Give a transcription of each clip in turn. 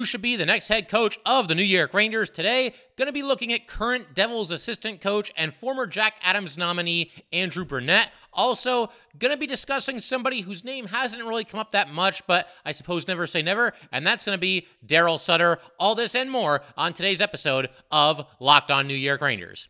who should be the next head coach of the New York Rangers. Today, going to be looking at current Devils assistant coach and former Jack Adams nominee Andrew Brunette. Also, going to be discussing somebody whose name hasn't really come up that much, but I suppose never say never, and that's going to be Darryl Sutter. All this and more on today's episode of Locked On New York Rangers.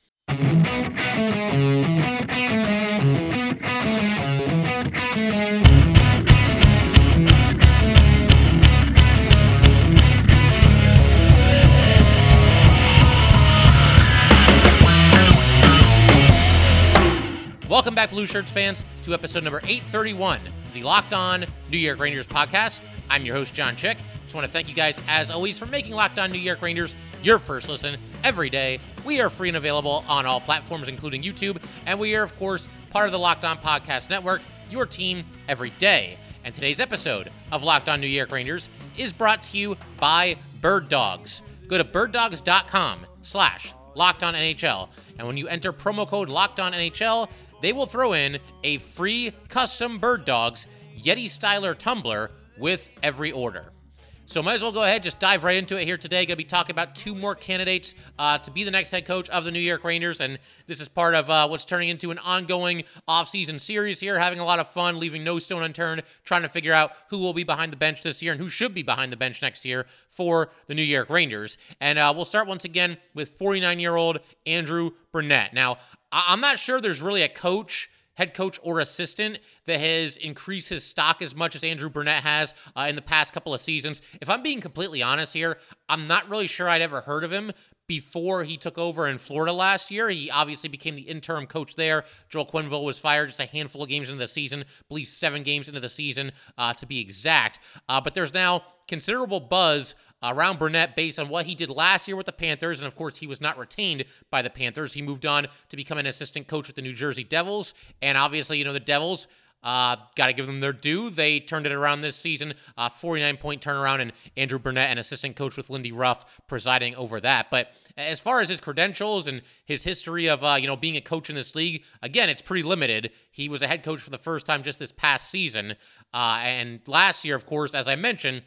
Welcome back, Blue Shirts fans, to episode number 831 of the Locked On New York Rangers podcast. I'm your host, John Chick. Just want to thank you guys, as always, for making Locked On New York Rangers your first listen every day. We are free and available on all platforms, including YouTube, and we are, of course, part of the Locked On Podcast Network, your team every day. And today's episode of Locked On New York Rangers is brought to you by Bird Dogs. Go to birddogs.com slash Locked On NHL, and when you enter promo code Locked On NHL, they will throw in a free custom Bird Dogs Yeti Styler tumbler with every order. So might as well go ahead, just dive right into it here today. Going to be talking about two more candidates uh, to be the next head coach of the New York Rangers, and this is part of uh, what's turning into an ongoing offseason series here. Having a lot of fun, leaving no stone unturned, trying to figure out who will be behind the bench this year and who should be behind the bench next year for the New York Rangers. And uh, we'll start once again with 49-year-old Andrew Brunette. Now, I'm not sure there's really a coach head coach or assistant that has increased his stock as much as Andrew Brunette has uh, in the past couple of seasons. If I'm being completely honest here, I'm not really sure I'd ever heard of him before he took over in Florida last year. He obviously became the interim coach there. Joel Quenneville was fired just a handful of games into the season, I believe seven games into the season uh, to be exact. Uh, but there's now considerable buzz around Brunette based on what he did last year with the Panthers. And of course, he was not retained by the Panthers. He moved on to become an assistant coach with the New Jersey Devils. And obviously, you know, the Devils. Uh, Got to give them their due. They turned it around this season. Uh, 49 point turnaround, and Andrew Brunette, an assistant coach with Lindy Ruff, presiding over that. But as far as his credentials and his history of uh, you know being a coach in this league, again, it's pretty limited. He was a head coach for the first time just this past season, uh, and last year, of course, as I mentioned,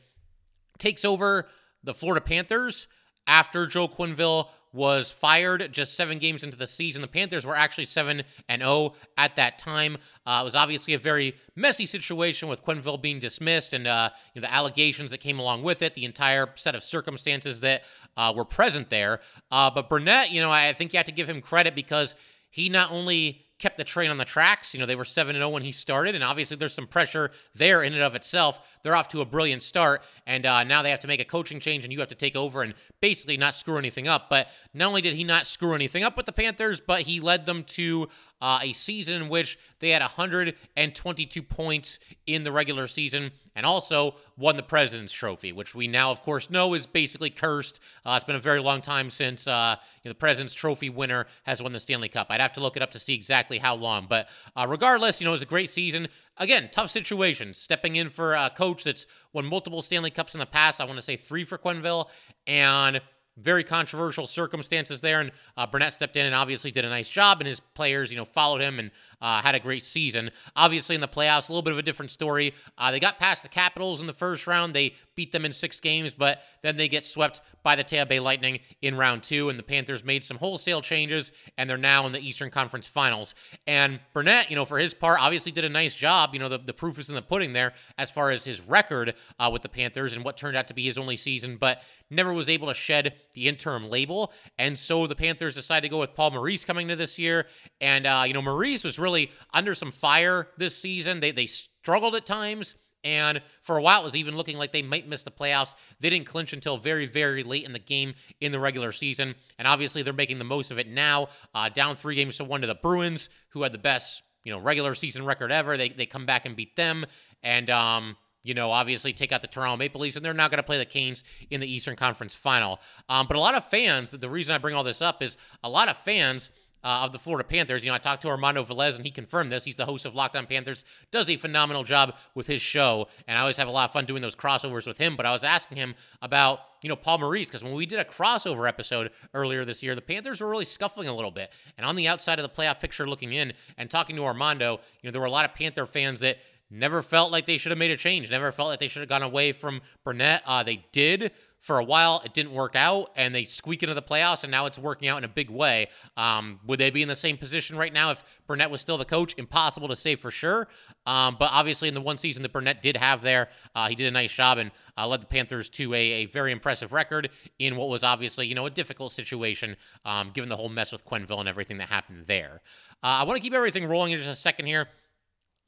takes over the Florida Panthers after Joe Quenneville was fired just seven games into the season. The Panthers were actually 7 and 0 at that time. Uh, it was obviously a very messy situation with Quenneville being dismissed and uh, you know, the allegations that came along with it, the entire set of circumstances that uh, were present there. Uh, but Burnett, you know, I think you have to give him credit because he not only kept the train on the tracks. You know, they were 7 0 when he started, and obviously there's some pressure there in and of itself. They're off to a brilliant start, and uh, now they have to make a coaching change, and you have to take over and basically not screw anything up. But not only did he not screw anything up with the Panthers, but he led them to uh, a season in which they had 122 points in the regular season and also won the President's Trophy, which we now, of course, know is basically cursed. Uh, it's been a very long time since uh, you know, the President's Trophy winner has won the Stanley Cup. I'd have to look it up to see exactly how long. But uh, regardless, you know, it was a great season. Again, tough situation. Stepping in for a coach that's won multiple Stanley Cups in the past. I want to say three for Quenneville. And very controversial circumstances there. And uh, Brunette stepped in and obviously did a nice job, and his players, you know, followed him and uh, had a great season. Obviously, in the playoffs, a little bit of a different story. Uh, they got past the Capitals in the first round. They beat them in six games, but then they get swept by the Tampa Bay Lightning in round two, and the Panthers made some wholesale changes, and they're now in the Eastern Conference Finals. And Brunette, you know, for his part, obviously did a nice job. You know, the, the proof is in the pudding there as far as his record uh, with the Panthers and what turned out to be his only season, but never was able to shed the interim label. And so the Panthers decided to go with Paul Maurice coming to this year. And, uh, you know, Maurice was really under some fire this season. They, they struggled at times. And for a while, it was even looking like they might miss the playoffs. They didn't clinch until very, very late in the game in the regular season. And obviously, they're making the most of it now. Uh, down three games to one to the Bruins, who had the best, you know, regular season record ever. They, they come back and beat them. And, um, you know, obviously take out the Toronto Maple Leafs, and they're not going to play the Canes in the Eastern Conference Final. Um, but a lot of fans, the reason I bring all this up is a lot of fans uh, of the Florida Panthers. You know, I talked to Armando Velez, and he confirmed this. He's the host of Locked On Panthers, does a phenomenal job with his show, and I always have a lot of fun doing those crossovers with him. But I was asking him about you know, Paul Maurice, because when we did a crossover episode earlier this year, the Panthers were really scuffling a little bit. And on the outside of the playoff picture looking in and talking to Armando, you know, there were a lot of Panther fans that never felt like they should have made a change. Never felt like they should have gone away from Brunette. Uh, they did for a while. It didn't work out, and they squeak into the playoffs, and now it's working out in a big way. Um, would they be in the same position right now if Brunette was still the coach? Impossible to say for sure. Um, but obviously, in the one season that Brunette did have there, uh, he did a nice job and uh, led the Panthers to a, a, very impressive record in what was obviously, you know, a difficult situation, um, given the whole mess with Quenneville and everything that happened there. Uh, I want to keep everything rolling in just a second here.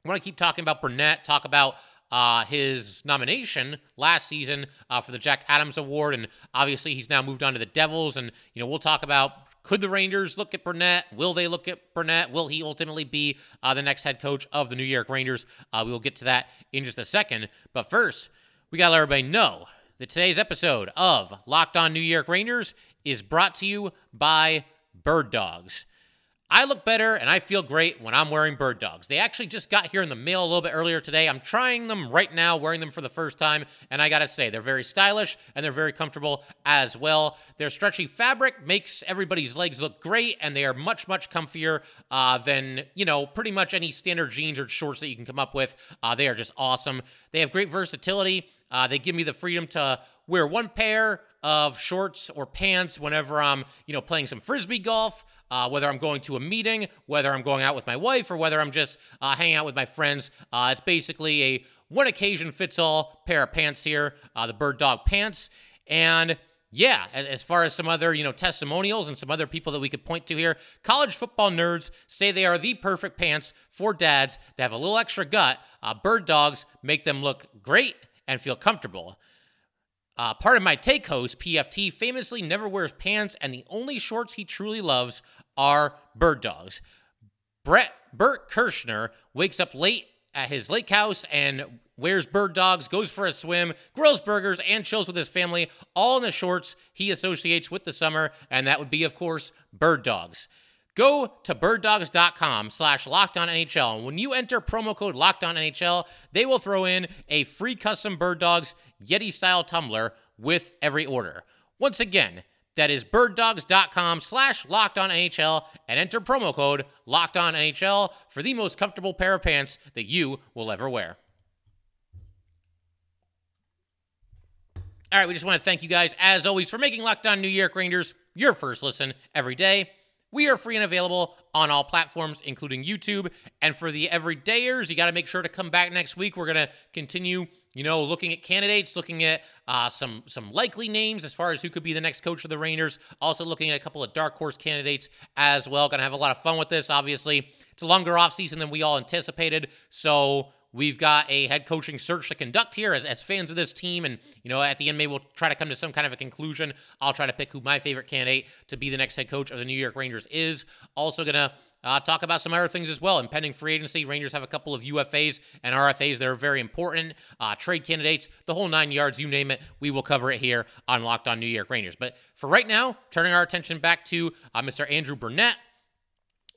I want to keep talking about Brunette, talk about uh, his nomination last season uh, for the Jack Adams Award, and obviously he's now moved on to the Devils. And you know, we'll talk about could the Rangers look at Brunette? Will they look at Brunette? Will he ultimately be uh, the next head coach of the New York Rangers? Uh, we will get to that in just a second. But first, we got to let everybody know that today's episode of Locked On New York Rangers is brought to you by Bird Dogs. I look better and I feel great when I'm wearing bird dogs. They actually just got here in the mail a little bit earlier today. I'm trying them right now, wearing them for the first time, and I gotta say, they're very stylish and they're very comfortable as well. Their stretchy fabric makes everybody's legs look great, and they are much, much comfier uh, than, you know, pretty much any standard jeans or shorts that you can come up with. Uh, they are just awesome. They have great versatility. Uh, they give me the freedom to wear one pair of shorts or pants whenever I'm, you know, playing some frisbee golf uh, whether I'm going to a meeting, whether I'm going out with my wife, or whether I'm just uh, hanging out with my friends. Uh, it's basically a one occasion fits all pair of pants here, uh, the Bird Dog pants. And yeah, as far as some other, you know, testimonials and some other people that we could point to here, college football nerds say they are the perfect pants for dads to have a little extra gut. Uh, bird dogs make them look great and feel comfortable. Uh, Pardon My Take host, PFT, famously never wears pants, and the only shorts he truly loves are bird dogs. Brett Bert Kreischer wakes up late at his lake house and wears bird dogs, goes for a swim, grills burgers, and chills with his family, all in the shorts he associates with the summer, and that would be, of course, bird dogs. Go to birddogs.com slash NHL. And when you enter promo code NHL, they will throw in a free custom Bird Dogs Yeti style tumbler with every order. Once again, that is birddogs.com slash NHL and enter promo code NHL for the most comfortable pair of pants that you will ever wear. All right, we just want to thank you guys, as always, for making Locked On New York Rangers your first listen every day. We are free and available on all platforms, including YouTube. And for the everydayers, you got to make sure to come back next week. We're going to continue, you know, looking at candidates, looking at uh, some some likely names as far as who could be the next coach of the Rangers. Also looking at a couple of dark horse candidates as well. Going to have a lot of fun with this. Obviously, it's a longer off season than we all anticipated, so We've got a head coaching search to conduct here as, as fans of this team. And, you know, at the end, maybe we'll try to come to some kind of a conclusion. I'll try to pick who my favorite candidate to be the next head coach of the New York Rangers is. Also, going to uh, talk about some other things as well. Impending free agency, Rangers have a couple of UFAs and RFAs that are very important. Uh, trade candidates, the whole nine yards, you name it. We will cover it here on Locked On New York Rangers. But for right now, turning our attention back to uh, Mr. Andrew Brunette.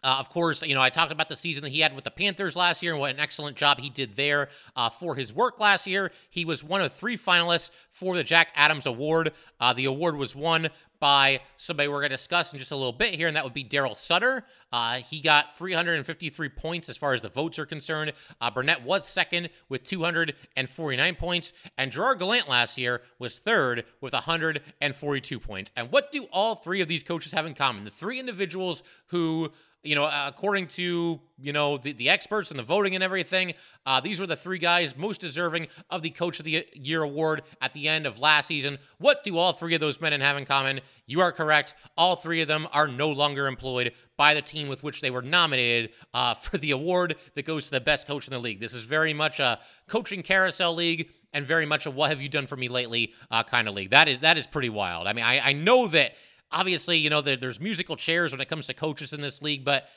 Uh, of course, you know, I talked about the season that he had with the Panthers last year and what an excellent job he did there uh, for his work last year. He was one of three finalists for the Jack Adams Award. Uh, the award was won by somebody we're going to discuss in just a little bit here, and that would be Darryl Sutter. Uh, he got 353 points as far as the votes are concerned. Uh, Brunette was second with 249 points, and Gerard Gallant last year was third with 142 points. And what do all three of these coaches have in common? The three individuals who you know, according to you know the, the experts and the voting and everything, uh, these were the three guys most deserving of the Coach of the Year award at the end of last season. What do all three of those men have in common? You are correct. All three of them are no longer employed by the team with which they were nominated uh, for the award that goes to the best coach in the league. This is very much a coaching carousel league and very much a "what have you done for me lately" uh, kind of league. That is that is pretty wild. I mean, I, I know that obviously, you know, there, there's musical chairs when it comes to coaches in this league, but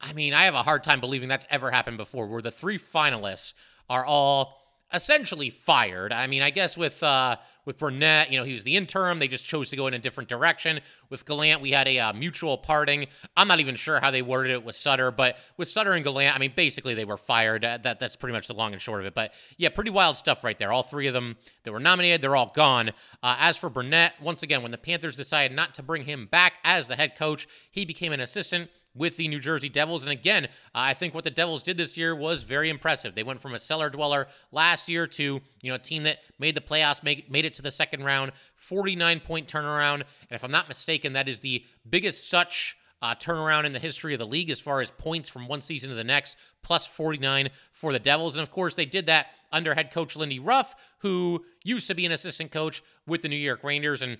I mean, I have a hard time believing that's ever happened before, where the three finalists are all essentially fired. I mean, I guess with uh, with Brunette, you know, he was the interim. They just chose to go in a different direction. With Gallant, we had a uh, mutual parting. I'm not even sure how they worded it with Sutter, but with Sutter and Gallant, I mean, basically they were fired. Uh, that that's pretty much the long and short of it. But yeah, pretty wild stuff right there. All three of them that were nominated, they're all gone. Uh, as for Brunette, once again, when the Panthers decided not to bring him back as the head coach, he became an assistant with the New Jersey Devils. And again, I think what the Devils did this year was very impressive. They went from a cellar dweller last year to you know a team that made the playoffs, made, made it to the second round, 49 point turnaround. And if I'm not mistaken, that is the biggest such uh, turnaround in the history of the league as far as points from one season to the next, plus 49 for the Devils. And of course, they did that under head coach Lindy Ruff, who used to be an assistant coach with the New York Rangers. And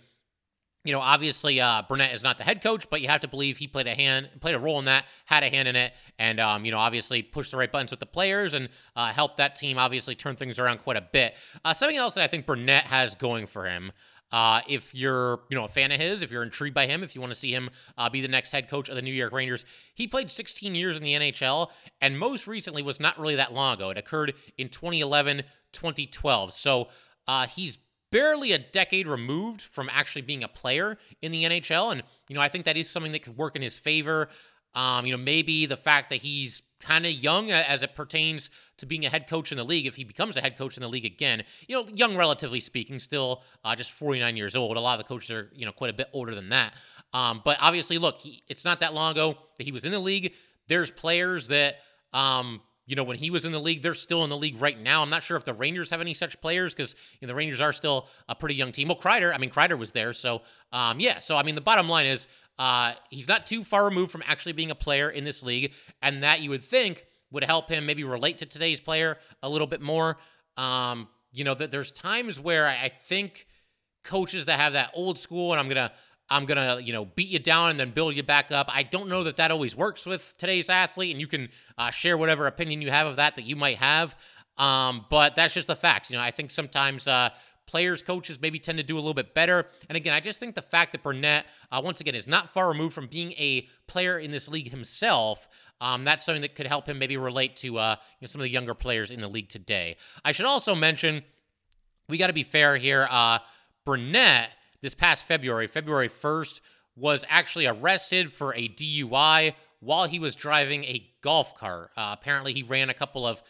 you know, obviously uh, Brunette is not the head coach, but you have to believe he played a hand, played a role in that, had a hand in it, and um, you know, obviously pushed the right buttons with the players and uh, helped that team obviously turn things around quite a bit. Uh, something else that I think Brunette has going for him. Uh, if you're, you know, a fan of his, if you're intrigued by him, if you want to see him uh, be the next head coach of the New York Rangers, he played 16 years in the NHL, and most recently was not really that long ago. It occurred in 2011, 2012. So uh, he's barely a decade removed from actually being a player in the NHL, and you know, I think that is something that could work in his favor. Um, you know, maybe the fact that he's kind of young as it pertains to being a head coach in the league. If he becomes a head coach in the league again, you know, young relatively speaking, still uh, just 49 years old. A lot of the coaches are, you know, quite a bit older than that. Um, but obviously, look, he, it's not that long ago that he was in the league. There's players that, um, you know, when he was in the league, they're still in the league right now. I'm not sure if the Rangers have any such players because you know, the Rangers are still a pretty young team. Well, Kreider, I mean, Kreider was there. So, um, yeah. So, I mean, the bottom line is uh, he's not too far removed from actually being a player in this league. And that you would think would help him maybe relate to today's player a little bit more. Um, you know, that there's times where I think coaches that have that old school, and I'm gonna I'm gonna you know beat you down and then build you back up. I don't know that that always works with today's athlete, and you can uh, share whatever opinion you have of that that you might have. Um, but that's just the facts. You know, I think sometimes uh, players, coaches maybe tend to do a little bit better. And again, I just think the fact that Brunette, uh, once again, is not far removed from being a player in this league himself. Um, that's something that could help him maybe relate to uh, you know, some of the younger players in the league today. I should also mention, we got to be fair here. Uh, Brunette, this past February, February 1st, was actually arrested for a DUI while he was driving a golf cart. Uh, apparently, he ran a couple of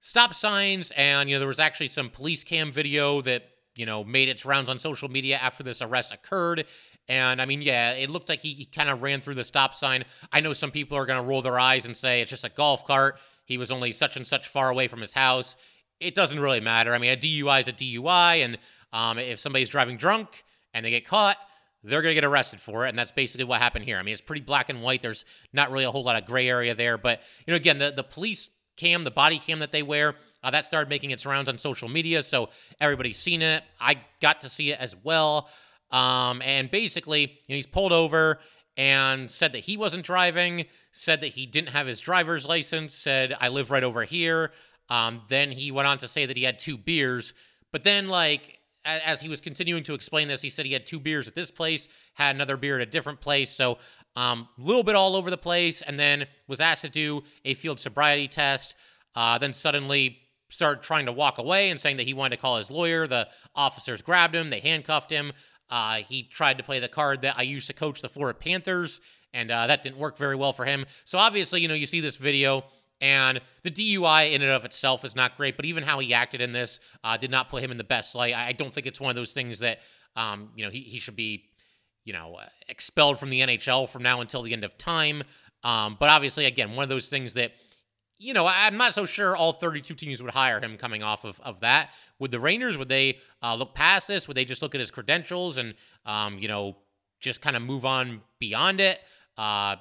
stop signs, and you know there was actually some police cam video that you know made its rounds on social media after this arrest occurred. And I mean, yeah, it looked like he, he kind of ran through the stop sign. I know some people are going to roll their eyes and say it's just a golf cart. He was only such and such far away from his house. It doesn't really matter. I mean, a DUI is a DUI, and um, if somebody's driving drunk and they get caught, they're going to get arrested for it. And that's basically what happened here. I mean, it's pretty black and white. There's not really a whole lot of gray area there. But, you know, again, the, the police cam, the body cam that they wear, uh, that started making its rounds on social media. So everybody's seen it. I got to see it as well. Um, and basically, you know, he's pulled over and said that he wasn't driving, said that he didn't have his driver's license, said, I live right over here. Um, then he went on to say that he had two beers. But then, like, as he was continuing to explain this, he said he had two beers at this place, had another beer at a different place. So, a um, little bit all over the place, and then was asked to do a field sobriety test. Uh, then suddenly started trying to walk away and saying that he wanted to call his lawyer. The officers grabbed him, they handcuffed him. Uh, he tried to play the card that I used to coach the Florida Panthers, and uh, that didn't work very well for him. So obviously, you know, you see this video, and the DUI in and of itself is not great, but even how he acted in this uh, did not put him in the best light. I don't think it's one of those things that, um, you know, he, he should be, you know, uh, expelled from the NHL from now until the end of time. Um, but obviously, again, one of those things that you know, I'm not so sure all 32 teams would hire him coming off of, of that. Would the Rangers, would they uh, look past this? Would they just look at his credentials and, um, you know, just kind of move on beyond it? Uh,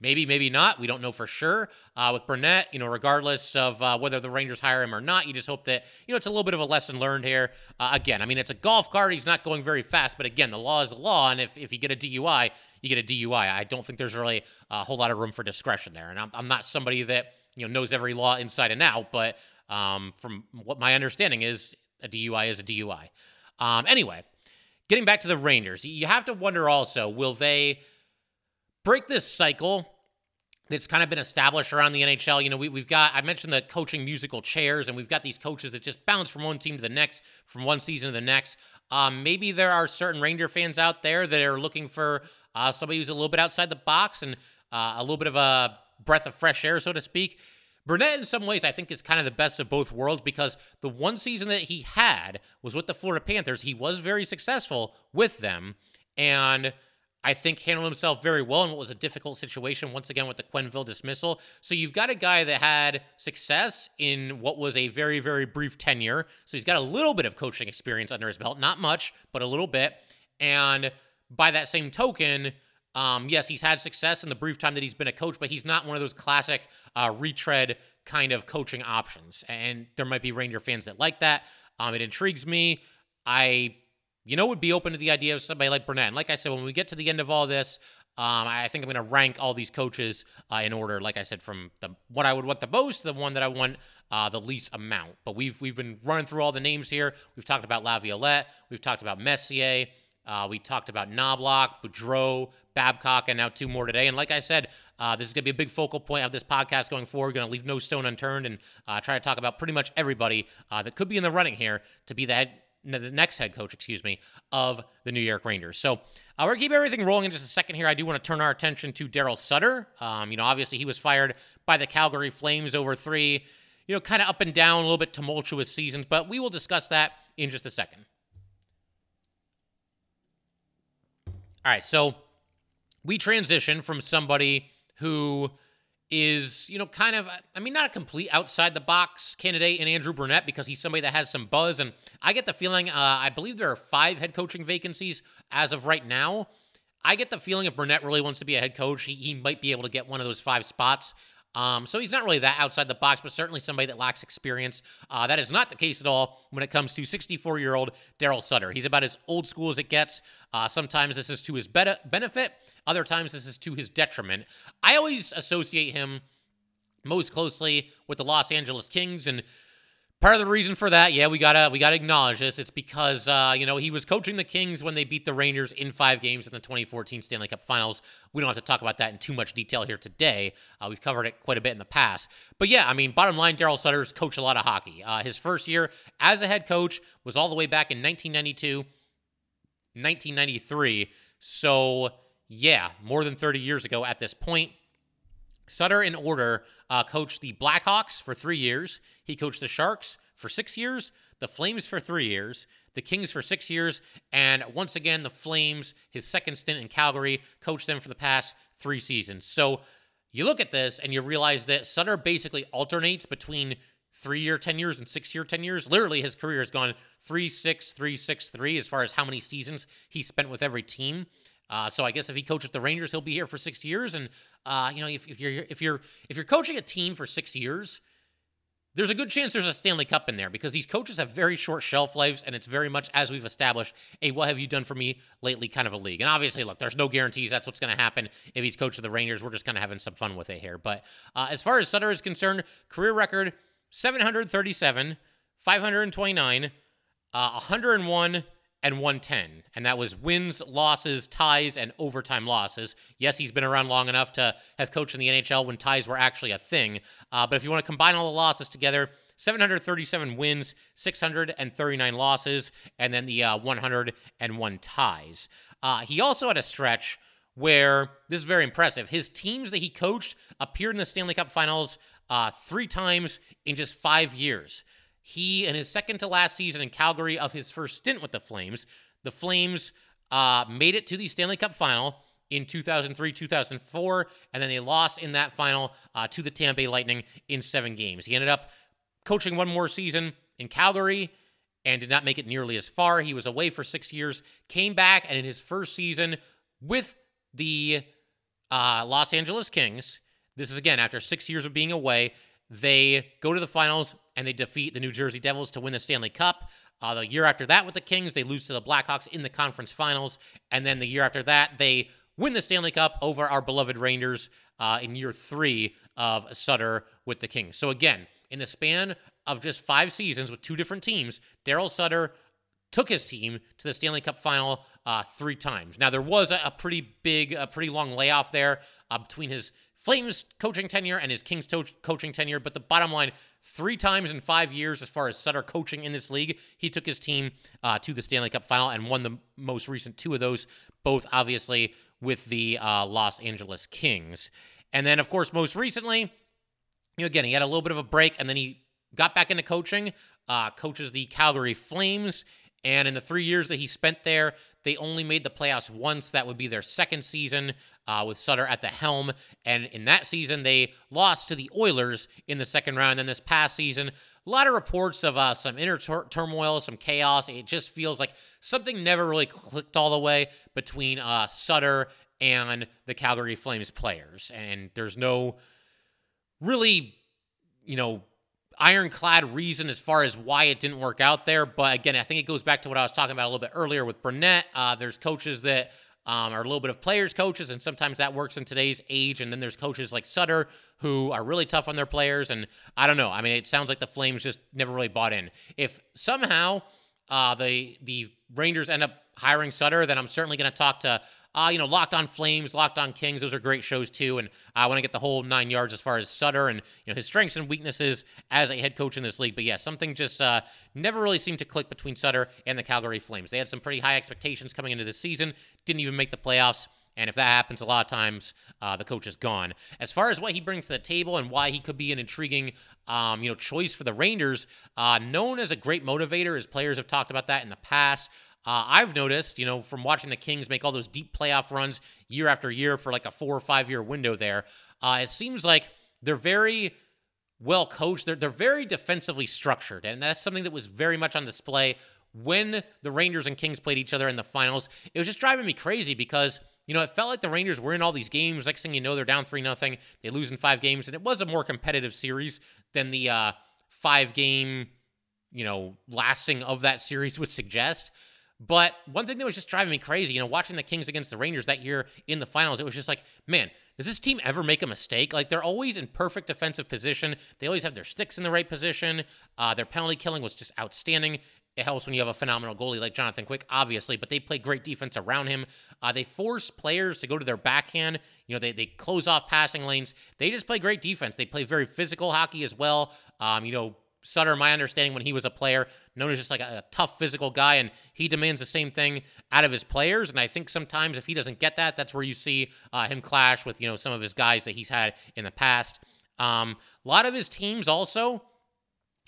maybe, maybe not. We don't know for sure. Uh, with Brunette, you know, regardless of uh, whether the Rangers hire him or not, you just hope that, you know, it's a little bit of a lesson learned here. Uh, again, I mean, it's a golf cart. He's not going very fast, but again, the law is the law. And if, if you get a DUI, you get a DUI. I don't think there's really a whole lot of room for discretion there. And I'm, I'm not somebody that, you know knows every law inside and out. But um, from what my understanding is, a DUI is a DUI. Um, anyway, getting back to the Rangers, you have to wonder also will they break this cycle? That's kind of been established around the NHL. You know, we, we've got, I mentioned the coaching musical chairs, and we've got these coaches that just bounce from one team to the next, from one season to the next. Um, maybe there are certain Ranger fans out there that are looking for uh, somebody who's a little bit outside the box and uh, a little bit of a breath of fresh air, so to speak. Brunette, in some ways, I think is kind of the best of both worlds because the one season that he had was with the Florida Panthers. He was very successful with them. And I think handled himself very well in what was a difficult situation, once again, with the Quenneville dismissal. So you've got a guy that had success in what was a very, very brief tenure. So he's got a little bit of coaching experience under his belt, not much, but a little bit. And by that same token, um, yes, he's had success in the brief time that he's been a coach, but he's not one of those classic uh, retread kind of coaching options. And there might be Ranger fans that like that. Um, it intrigues me. I, you know, would be open to the idea of somebody like Brunette. And like I said, when we get to the end of all this, um, I think I'm going to rank all these coaches uh, in order, like I said, from the what I would want the most, the one that I want uh, the least amount. But we've we've been running through all the names here. We've talked about Laviolette. We've talked about Messier. Uh, we talked about Knoblauch, Boudreau, Babcock, and now two more today. And like I said, uh, this is going to be a big focal point of this podcast going forward. Going to leave no stone unturned and uh, try to talk about pretty much everybody uh, that could be in the running here to be the the next head coach, excuse me, of the New York Rangers. So uh, we're to keep everything rolling in just a second here. I do want to turn our attention to Darryl Sutter. Um, you know, obviously he was fired by the Calgary Flames over three, you know, kind of up and down, a little bit tumultuous seasons, but we will discuss that in just a second. All right, so we transition from somebody who is, you know, kind of, I mean, not a complete outside the box candidate in Andrew Brunette because he's somebody that has some buzz. And I get the feeling, uh, I believe there are five head coaching vacancies as of right now. I get the feeling if Brunette really wants to be a head coach, he, he might be able to get one of those five spots. Um, so he's not really that outside the box, but certainly somebody that lacks experience. Uh, that is not the case at all when it comes to 64 year old Darryl Sutter. He's about as old school as it gets. Uh, sometimes this is to his be- benefit, other times this is to his detriment. I always associate him most closely with the Los Angeles Kings and Part of the reason for that, yeah, we gotta we gotta acknowledge this. It's because uh, you know he was coaching the Kings when they beat the Rangers in five games in the 2014 Stanley Cup Finals. We don't have to talk about that in too much detail here today. Uh, we've covered it quite a bit in the past. But yeah, I mean, bottom line, Darryl Sutter's coached a lot of hockey. Uh, his first year as a head coach was all the way back in 1992, 1993. So yeah, more than 30 years ago at this point. Sutter, in order, uh, coached the Blackhawks for three years. He coached the Sharks for six years, the Flames for three years, the Kings for six years, and once again, the Flames, his second stint in Calgary, coached them for the past three seasons. So you look at this and you realize that Sutter basically alternates between three year tenures and six year tenures. Literally, his career has gone three, six, three, six, three as far as how many seasons he spent with every team. Uh, so I guess if he coaches the Rangers, he'll be here for six years. And uh, you know, if, if, you're if you're if you're coaching a team for six years, there's a good chance there's a Stanley Cup in there because these coaches have very short shelf lives, and it's very much as we've established a "what have you done for me lately" kind of a league. And obviously, look, there's no guarantees that's what's going to happen if he's coaching the Rangers. We're just kind of having some fun with it here. But uh, as far as Sutter is concerned, career record 737, 529, uh, 101 and 110. And that was wins, losses, ties, and overtime losses. Yes, he's been around long enough to have coached in the NHL when ties were actually a thing. Uh, but if you want to combine all the losses together, 737 wins, 639 losses, and then the uh, 101 ties. Uh, he also had a stretch where this is very impressive. His teams that he coached appeared in the Stanley Cup finals uh, three times in just five years. He, in his second to last season in Calgary of his first stint with the Flames, the Flames uh, made it to the Stanley Cup final in 2003, 2004, and then they lost in that final uh, to the Tampa Bay Lightning in seven games. He ended up coaching one more season in Calgary and did not make it nearly as far. He was away for six years, came back, and in his first season with the uh, Los Angeles Kings, this is again after six years of being away, they go to the finals and they defeat the New Jersey Devils to win the Stanley Cup. Uh, the year after that with the Kings, they lose to the Blackhawks in the conference finals. And then the year after that, they win the Stanley Cup over our beloved Rangers uh, in year three of Sutter with the Kings. So again, in the span of just five seasons with two different teams, Darryl Sutter took his team to the Stanley Cup final uh, three times. Now there was a, a, pretty big, a pretty long layoff there uh, between his Flames coaching tenure and his Kings to- coaching tenure. But the bottom line, three times in five years, as far as Sutter coaching in this league, he took his team uh, to the Stanley Cup final and won the most recent two of those, both obviously with the uh, Los Angeles Kings. And then, of course, most recently, you know, again, he had a little bit of a break and then he got back into coaching, uh, coaches the Calgary Flames. And in the three years that he spent there, they only made the playoffs once. That would be their second season uh, with Sutter at the helm. And in that season, they lost to the Oilers in the second round. And then this past season, a lot of reports of uh, some inner tur- turmoil, some chaos. It just feels like something never really clicked all the way between uh, Sutter and the Calgary Flames players. And there's no really, you know, ironclad reason as far as why it didn't work out there. But again, I think it goes back to what I was talking about a little bit earlier with Brunette. Uh, there's coaches that um, are a little bit of players coaches, and sometimes that works in today's age. And then there's coaches like Sutter who are really tough on their players. And I don't know. I mean, it sounds like the Flames just never really bought in. If somehow uh, the the Rangers end up hiring Sutter, then I'm certainly going to talk to uh, you know, Locked On Flames, Locked On Kings, those are great shows too. And I want to get the whole nine yards as far as Sutter and you know his strengths and weaknesses as a head coach in this league. But yeah, something just uh, never really seemed to click between Sutter and the Calgary Flames. They had some pretty high expectations coming into the season, didn't even make the playoffs. And if that happens, a lot of times uh, the coach is gone. As far as what he brings to the table and why he could be an intriguing, um, you know, choice for the Rangers, uh, known as a great motivator, as players have talked about that in the past. Uh, I've noticed, you know, from watching the Kings make all those deep playoff runs year after year for like a four or five year window there, uh, it seems like they're very well coached. They're, they're very defensively structured. And that's something that was very much on display when the Rangers and Kings played each other in the finals. It was just driving me crazy because. You know, it felt like the Rangers were in all these games. Next thing you know, they're down 3 nothing. They lose in five games. And it was a more competitive series than the uh, five game, you know, lasting of that series would suggest. But one thing that was just driving me crazy, you know, watching the Kings against the Rangers that year in the finals, it was just like, man, does this team ever make a mistake? Like they're always in perfect defensive position. They always have their sticks in the right position. Uh, their penalty killing was just outstanding. It helps when you have a phenomenal goalie like Jonathan Quick, obviously, but they play great defense around him. Uh, they force players to go to their backhand. You know, they, they close off passing lanes. They just play great defense. They play very physical hockey as well. Um, you know, Sutter, my understanding when he was a player, known as just like a, a, tough physical guy, and he demands the same thing out of his players. And I think sometimes if he doesn't get that, that's where you see uh, him clash with you know some of his guys that he's had in the past. Um, a lot of his teams also,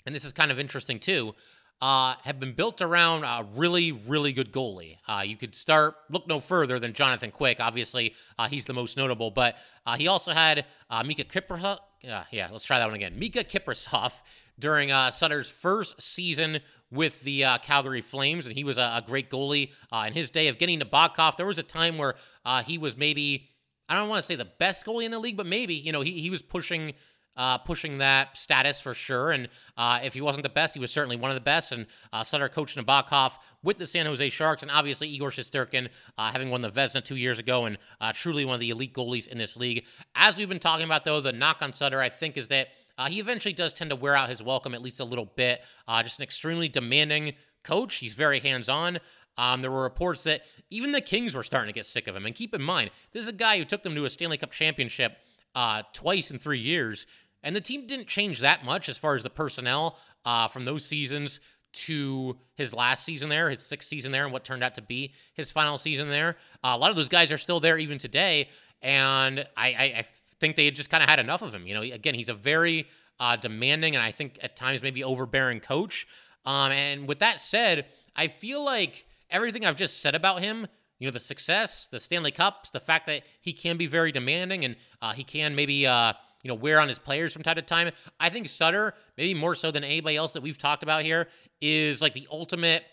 and this is kind of interesting too. Uh, have been built around a really, really good goalie. Uh, you could start, look no further than Jonathan Quick. Obviously, uh, he's the most notable, but uh, he also had uh, Mika Kiprusoff. yeah, let's try that one again. Mika Kiprusoff during uh, Sutter's first season with the uh, Calgary Flames, and he was a, a great goalie uh, in his day Evgeni Nabokov. There was a time where uh, he was maybe, I don't want to say the best goalie in the league, but maybe, you know, he, he was pushing. Uh, pushing that status for sure. And uh, if he wasn't the best, he was certainly one of the best. And Sutter coached Nabokov with the San Jose Sharks, and obviously Igor Shesterkin, uh, having won the Vezina two years ago, and truly one of the elite goalies in this league. As we've been talking about, though, the knock on Sutter, I think, is that uh, he eventually does tend to wear out his welcome at least a little bit. Uh, just an extremely demanding coach. He's very hands on. Um, there were reports that even the Kings were starting to get sick of him. And keep in mind, this is a guy who took them to a Stanley Cup championship uh, twice in three years. And the team didn't change that much as far as the personnel uh, from those seasons to his last season there, his sixth season there, and what turned out to be his final season there. Uh, a lot of those guys are still there even today. And I, I, I think they had just kind of had enough of him. You know, again, he's a very uh, demanding and I think at times maybe overbearing coach. Um, and with that said, I feel like everything I've just said about him, you know, the success, the Stanley Cups, the fact that he can be very demanding and uh, he can maybe, uh, you know, wear on his players from time to time. I think Sutter, maybe more so than anybody else that we've talked about here, is like the ultimate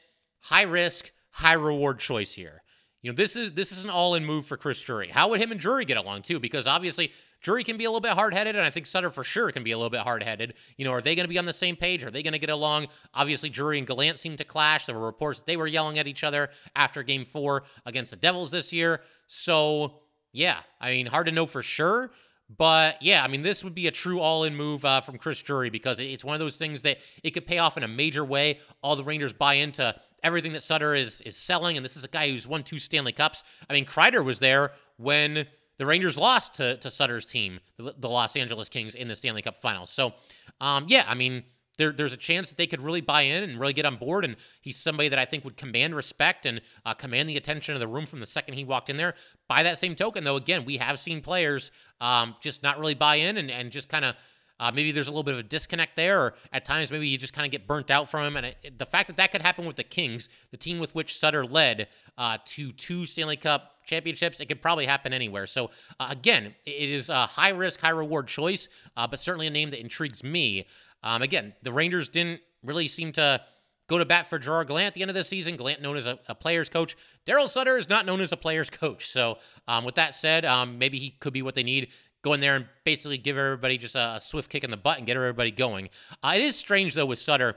high risk, high reward choice here. You know, this is this is an all-in move for Chris Drury. How would him and Drury get along too? Because obviously Drury can be a little bit hard-headed, and I think Sutter for sure can be a little bit hard-headed. You know, are they going to be on the same page? Are they going to get along? Obviously, Drury and Gallant seem to clash. There were reports that they were yelling at each other after Game Four against the Devils this year. So yeah, I mean, hard to know for sure. But yeah, I mean, this would be a true all in move uh, from Chris Drury because it's one of those things that it could pay off in a major way. All the Rangers buy into everything that Sutter is is selling, and this is a guy who's won two Stanley Cups. I mean, Kreider was there when the Rangers lost to, to Sutter's team, the, the Los Angeles Kings, in the Stanley Cup Finals. So, um, yeah, I mean, there, there's a chance that they could really buy in and really get on board. And he's somebody that I think would command respect and uh, command the attention of the room from the second he walked in there. By that same token, though, again, we have seen players um, just not really buy in and, and just kind of uh, maybe there's a little bit of a disconnect there, or at times maybe you just kind of get burnt out from him. And it, the fact that that could happen with the Kings, the team with which Sutter led uh, to two Stanley Cup championships, it could probably happen anywhere. So uh, again, it is a high risk, high reward choice, uh, but certainly a name that intrigues me. Um, again, the Rangers didn't really seem to go to bat for Gerard Gallant at the end of the season. Gallant known as a, a player's coach. Darryl Sutter is not known as a player's coach. So um, with that said, um, maybe he could be what they need. Go in there and basically give everybody just a, a swift kick in the butt and get everybody going. Uh, it is strange though with Sutter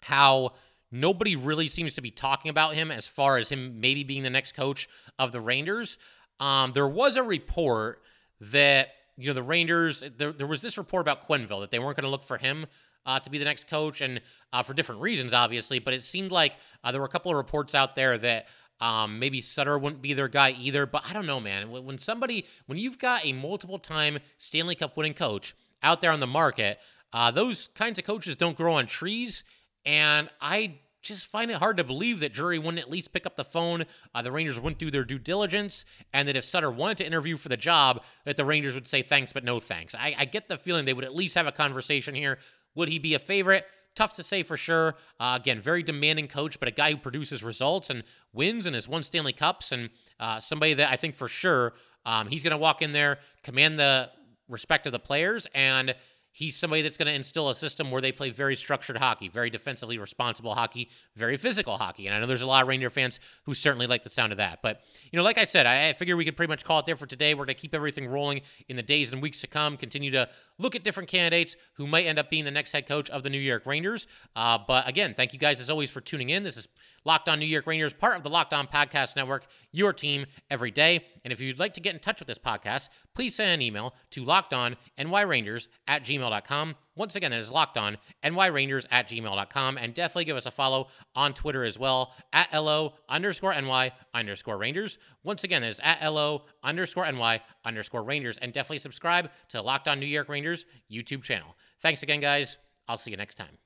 how nobody really seems to be talking about him as far as him maybe being the next coach of the Rangers. Um, there was a report that you know the Rangers. There, there was this report about Quenneville that they weren't going to look for him uh, to be the next coach, and uh, for different reasons, obviously. But it seemed like uh, there were a couple of reports out there that um, maybe Sutter wouldn't be their guy either. But I don't know, man. When somebody, when you've got a multiple-time Stanley Cup winning coach out there on the market, uh, those kinds of coaches don't grow on trees. And I just find it hard to believe that Drury wouldn't at least pick up the phone. Uh, the Rangers wouldn't do their due diligence, and that if Sutter wanted to interview for the job, that the Rangers would say thanks but no thanks. I, I get the feeling they would at least have a conversation here. Would he be a favorite? Tough to say for sure. Uh, again, very demanding coach, but a guy who produces results and wins and has won Stanley Cups, and uh, somebody that I think for sure um, he's going to walk in there, command the respect of the players, and He's somebody that's going to instill a system where they play very structured hockey, very defensively responsible hockey, very physical hockey. And I know there's a lot of Ranger fans who certainly like the sound of that. But, you know, like I said, I, I figure we could pretty much call it there for today. We're going to keep everything rolling in the days and weeks to come, continue to look at different candidates who might end up being the next head coach of the New York Rangers. Uh, but again, thank you guys as always for tuning in. This is Locked On New York Rangers, part of the Locked On Podcast Network, your team every day. And if you'd like to get in touch with this podcast, please send an email to lockedonnyrangers at gmail.com. Once again, that is locked on nyrangers at gmail.com. And definitely give us a follow on Twitter as well at LO underscore NY underscore Rangers. Once again, that is at LO underscore NY underscore Rangers. And definitely subscribe to Locked On New York Rangers YouTube channel. Thanks again, guys. I'll see you next time.